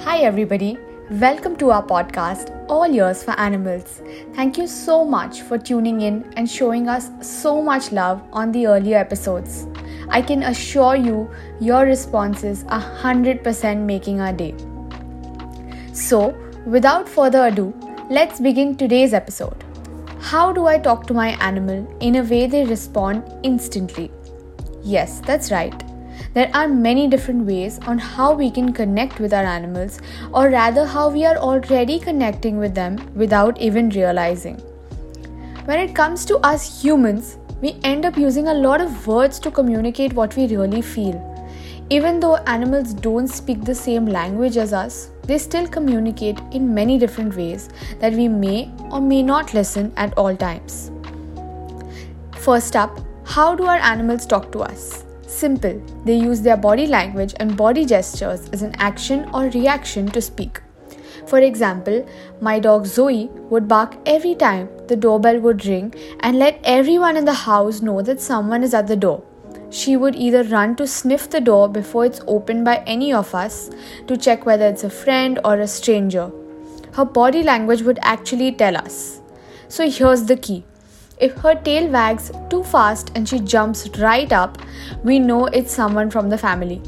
Hi, everybody. Welcome to our podcast, All Yours for Animals. Thank you so much for tuning in and showing us so much love on the earlier episodes. I can assure you, your responses are 100% making our day. So, without further ado, let's begin today's episode. How do I talk to my animal in a way they respond instantly? Yes, that's right. There are many different ways on how we can connect with our animals, or rather, how we are already connecting with them without even realizing. When it comes to us humans, we end up using a lot of words to communicate what we really feel. Even though animals don't speak the same language as us, they still communicate in many different ways that we may or may not listen at all times. First up, how do our animals talk to us? Simple, they use their body language and body gestures as an action or reaction to speak. For example, my dog Zoe would bark every time the doorbell would ring and let everyone in the house know that someone is at the door. She would either run to sniff the door before it's opened by any of us to check whether it's a friend or a stranger. Her body language would actually tell us. So here's the key if her tail wags too fast and she jumps right up, we know it's someone from the family.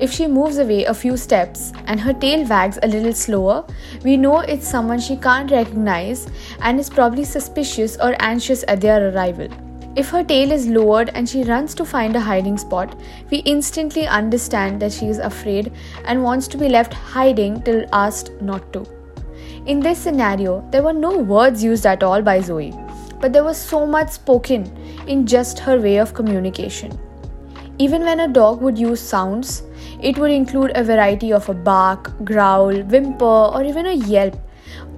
If she moves away a few steps and her tail wags a little slower, we know it's someone she can't recognize and is probably suspicious or anxious at their arrival. If her tail is lowered and she runs to find a hiding spot, we instantly understand that she is afraid and wants to be left hiding till asked not to. In this scenario, there were no words used at all by Zoe but there was so much spoken in just her way of communication. Even when a dog would use sounds, it would include a variety of a bark, growl, whimper, or even a yelp,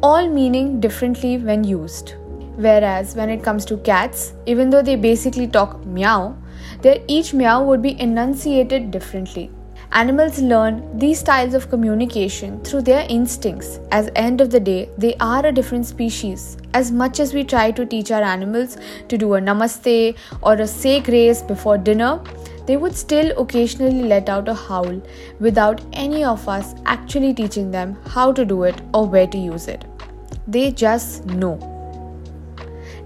all meaning differently when used. Whereas when it comes to cats, even though they basically talk meow, their each meow would be enunciated differently. Animals learn these styles of communication through their instincts. As end of the day, they are a different species. As much as we try to teach our animals to do a namaste or a say grace before dinner, they would still occasionally let out a howl without any of us actually teaching them how to do it or where to use it. They just know.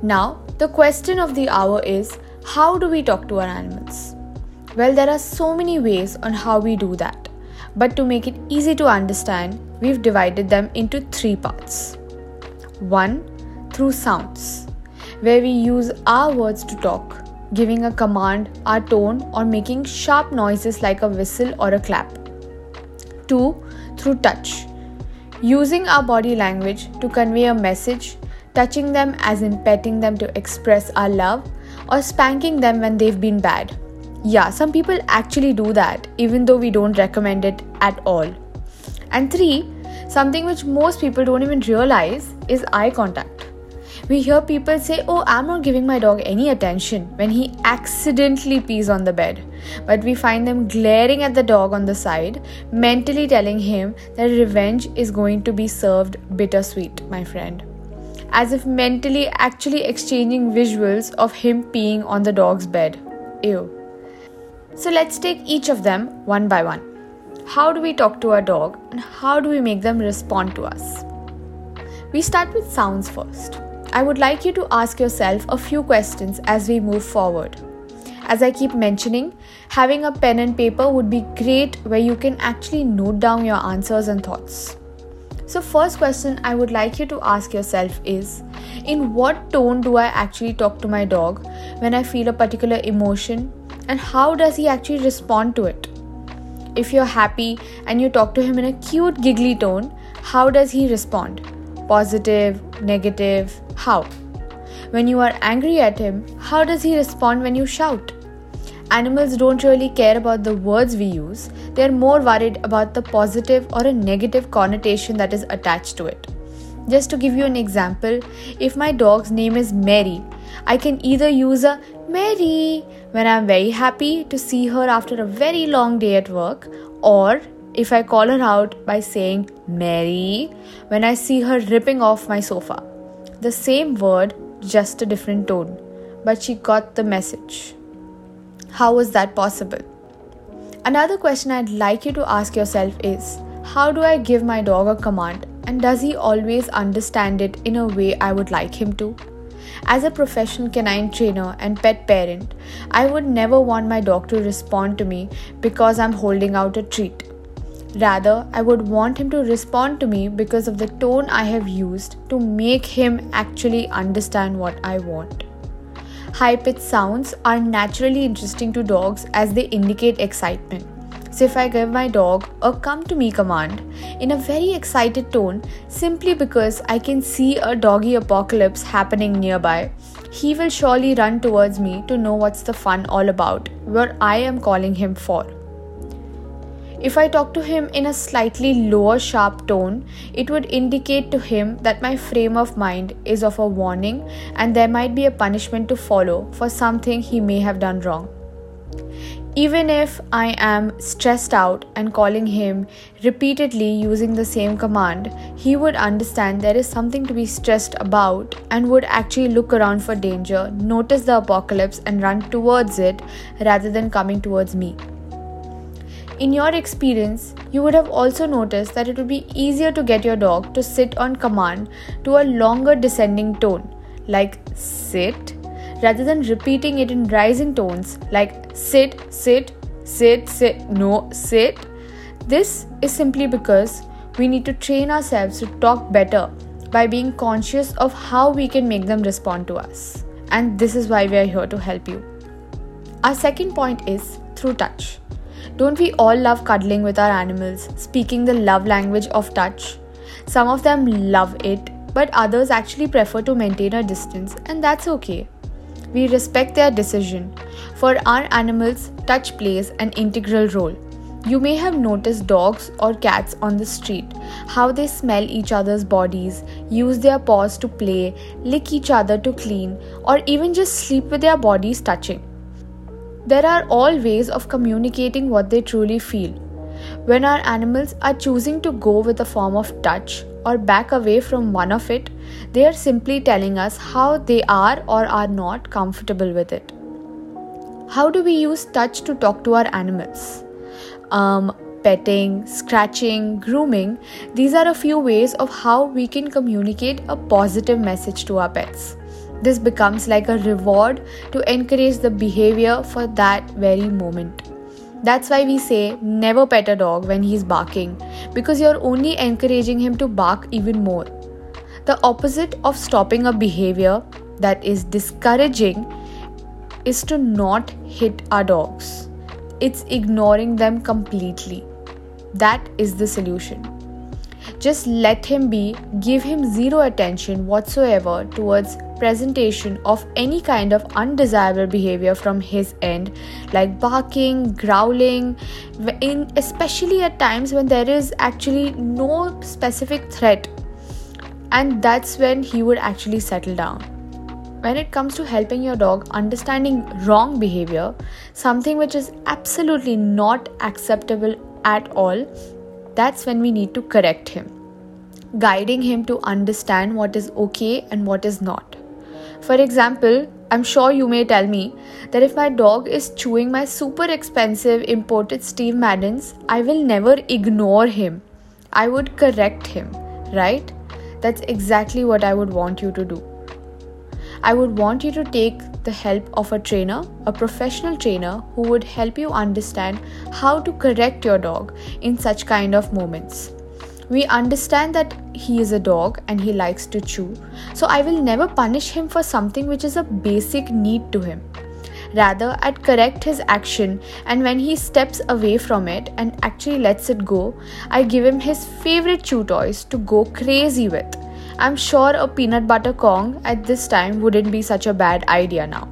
Now, the question of the hour is how do we talk to our animals? Well, there are so many ways on how we do that. But to make it easy to understand, we've divided them into three parts. One, through sounds, where we use our words to talk, giving a command, our tone, or making sharp noises like a whistle or a clap. Two, through touch, using our body language to convey a message, touching them as in petting them to express our love, or spanking them when they've been bad. Yeah, some people actually do that, even though we don't recommend it at all. And three, something which most people don't even realize is eye contact. We hear people say, Oh, I'm not giving my dog any attention when he accidentally pees on the bed. But we find them glaring at the dog on the side, mentally telling him that revenge is going to be served bittersweet, my friend. As if mentally actually exchanging visuals of him peeing on the dog's bed. Ew. So let's take each of them one by one. How do we talk to our dog and how do we make them respond to us? We start with sounds first. I would like you to ask yourself a few questions as we move forward. As I keep mentioning, having a pen and paper would be great where you can actually note down your answers and thoughts. So, first question I would like you to ask yourself is In what tone do I actually talk to my dog when I feel a particular emotion, and how does he actually respond to it? If you're happy and you talk to him in a cute, giggly tone, how does he respond? Positive, negative, how? When you are angry at him, how does he respond when you shout? Animals don't really care about the words we use, they are more worried about the positive or a negative connotation that is attached to it. Just to give you an example, if my dog's name is Mary, I can either use a Mary when I'm very happy to see her after a very long day at work, or if I call her out by saying Mary when I see her ripping off my sofa. The same word, just a different tone, but she got the message. How was that possible? Another question I'd like you to ask yourself is how do I give my dog a command and does he always understand it in a way I would like him to? As a professional canine trainer and pet parent, I would never want my dog to respond to me because I'm holding out a treat. Rather, I would want him to respond to me because of the tone I have used to make him actually understand what I want. High pitched sounds are naturally interesting to dogs as they indicate excitement. If I give my dog a come to me command in a very excited tone, simply because I can see a doggy apocalypse happening nearby, he will surely run towards me to know what's the fun all about, what I am calling him for. If I talk to him in a slightly lower sharp tone, it would indicate to him that my frame of mind is of a warning and there might be a punishment to follow for something he may have done wrong. Even if I am stressed out and calling him repeatedly using the same command, he would understand there is something to be stressed about and would actually look around for danger, notice the apocalypse, and run towards it rather than coming towards me. In your experience, you would have also noticed that it would be easier to get your dog to sit on command to a longer descending tone, like sit, rather than repeating it in rising tones, like sit, sit, sit, sit, no, sit. This is simply because we need to train ourselves to talk better by being conscious of how we can make them respond to us. And this is why we are here to help you. Our second point is through touch. Don't we all love cuddling with our animals, speaking the love language of touch? Some of them love it, but others actually prefer to maintain a distance, and that's okay. We respect their decision. For our animals, touch plays an integral role. You may have noticed dogs or cats on the street, how they smell each other's bodies, use their paws to play, lick each other to clean, or even just sleep with their bodies touching. There are all ways of communicating what they truly feel. When our animals are choosing to go with a form of touch or back away from one of it, they are simply telling us how they are or are not comfortable with it. How do we use touch to talk to our animals? Um, petting, scratching, grooming, these are a few ways of how we can communicate a positive message to our pets. This becomes like a reward to encourage the behavior for that very moment. That's why we say never pet a dog when he's barking because you're only encouraging him to bark even more. The opposite of stopping a behavior that is discouraging is to not hit our dogs. It's ignoring them completely. That is the solution. Just let him be, give him zero attention whatsoever towards presentation of any kind of undesirable behavior from his end like barking growling in especially at times when there is actually no specific threat and that's when he would actually settle down when it comes to helping your dog understanding wrong behavior something which is absolutely not acceptable at all that's when we need to correct him, guiding him to understand what is okay and what is not. For example, I'm sure you may tell me that if my dog is chewing my super expensive imported Steve Maddens, I will never ignore him. I would correct him, right? That's exactly what I would want you to do. I would want you to take the help of a trainer, a professional trainer who would help you understand how to correct your dog in such kind of moments. We understand that he is a dog and he likes to chew, so I will never punish him for something which is a basic need to him. Rather, I'd correct his action, and when he steps away from it and actually lets it go, I give him his favorite chew toys to go crazy with I'm sure a peanut butter Kong at this time wouldn't be such a bad idea now.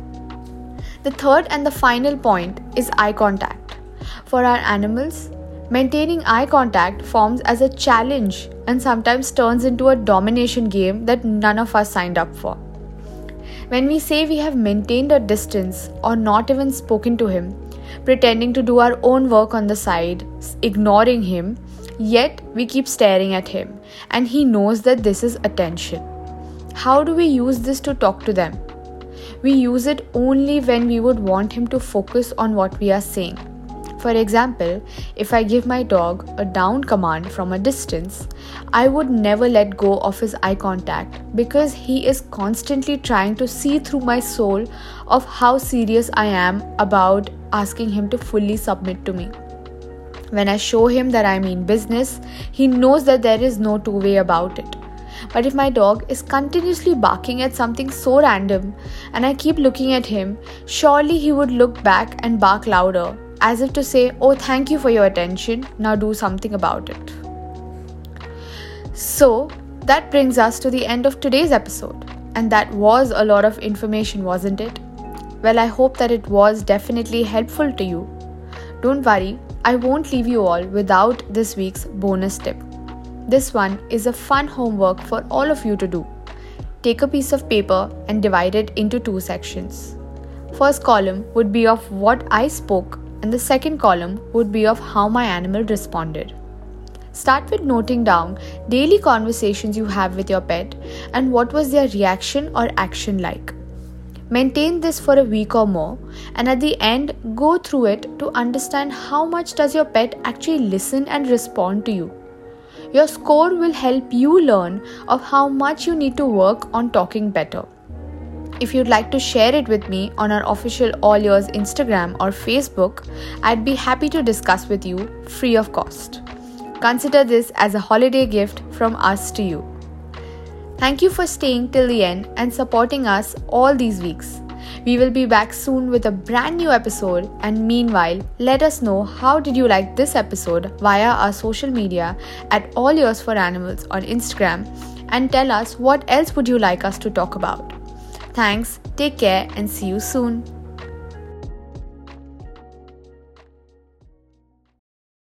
The third and the final point is eye contact. For our animals, maintaining eye contact forms as a challenge and sometimes turns into a domination game that none of us signed up for. When we say we have maintained a distance or not even spoken to him, pretending to do our own work on the side, ignoring him, Yet we keep staring at him, and he knows that this is attention. How do we use this to talk to them? We use it only when we would want him to focus on what we are saying. For example, if I give my dog a down command from a distance, I would never let go of his eye contact because he is constantly trying to see through my soul of how serious I am about asking him to fully submit to me. When I show him that I mean business, he knows that there is no two way about it. But if my dog is continuously barking at something so random and I keep looking at him, surely he would look back and bark louder, as if to say, Oh, thank you for your attention, now do something about it. So, that brings us to the end of today's episode. And that was a lot of information, wasn't it? Well, I hope that it was definitely helpful to you. Don't worry, I won't leave you all without this week's bonus tip. This one is a fun homework for all of you to do. Take a piece of paper and divide it into two sections. First column would be of what I spoke and the second column would be of how my animal responded. Start with noting down daily conversations you have with your pet and what was their reaction or action like. Maintain this for a week or more and at the end go through it to understand how much does your pet actually listen and respond to you. Your score will help you learn of how much you need to work on talking better. If you'd like to share it with me on our official All Yours Instagram or Facebook, I'd be happy to discuss with you free of cost. Consider this as a holiday gift from us to you. Thank you for staying till the end and supporting us all these weeks. We will be back soon with a brand new episode and meanwhile let us know how did you like this episode via our social media at All Yours for Animals on Instagram and tell us what else would you like us to talk about. Thanks, take care and see you soon.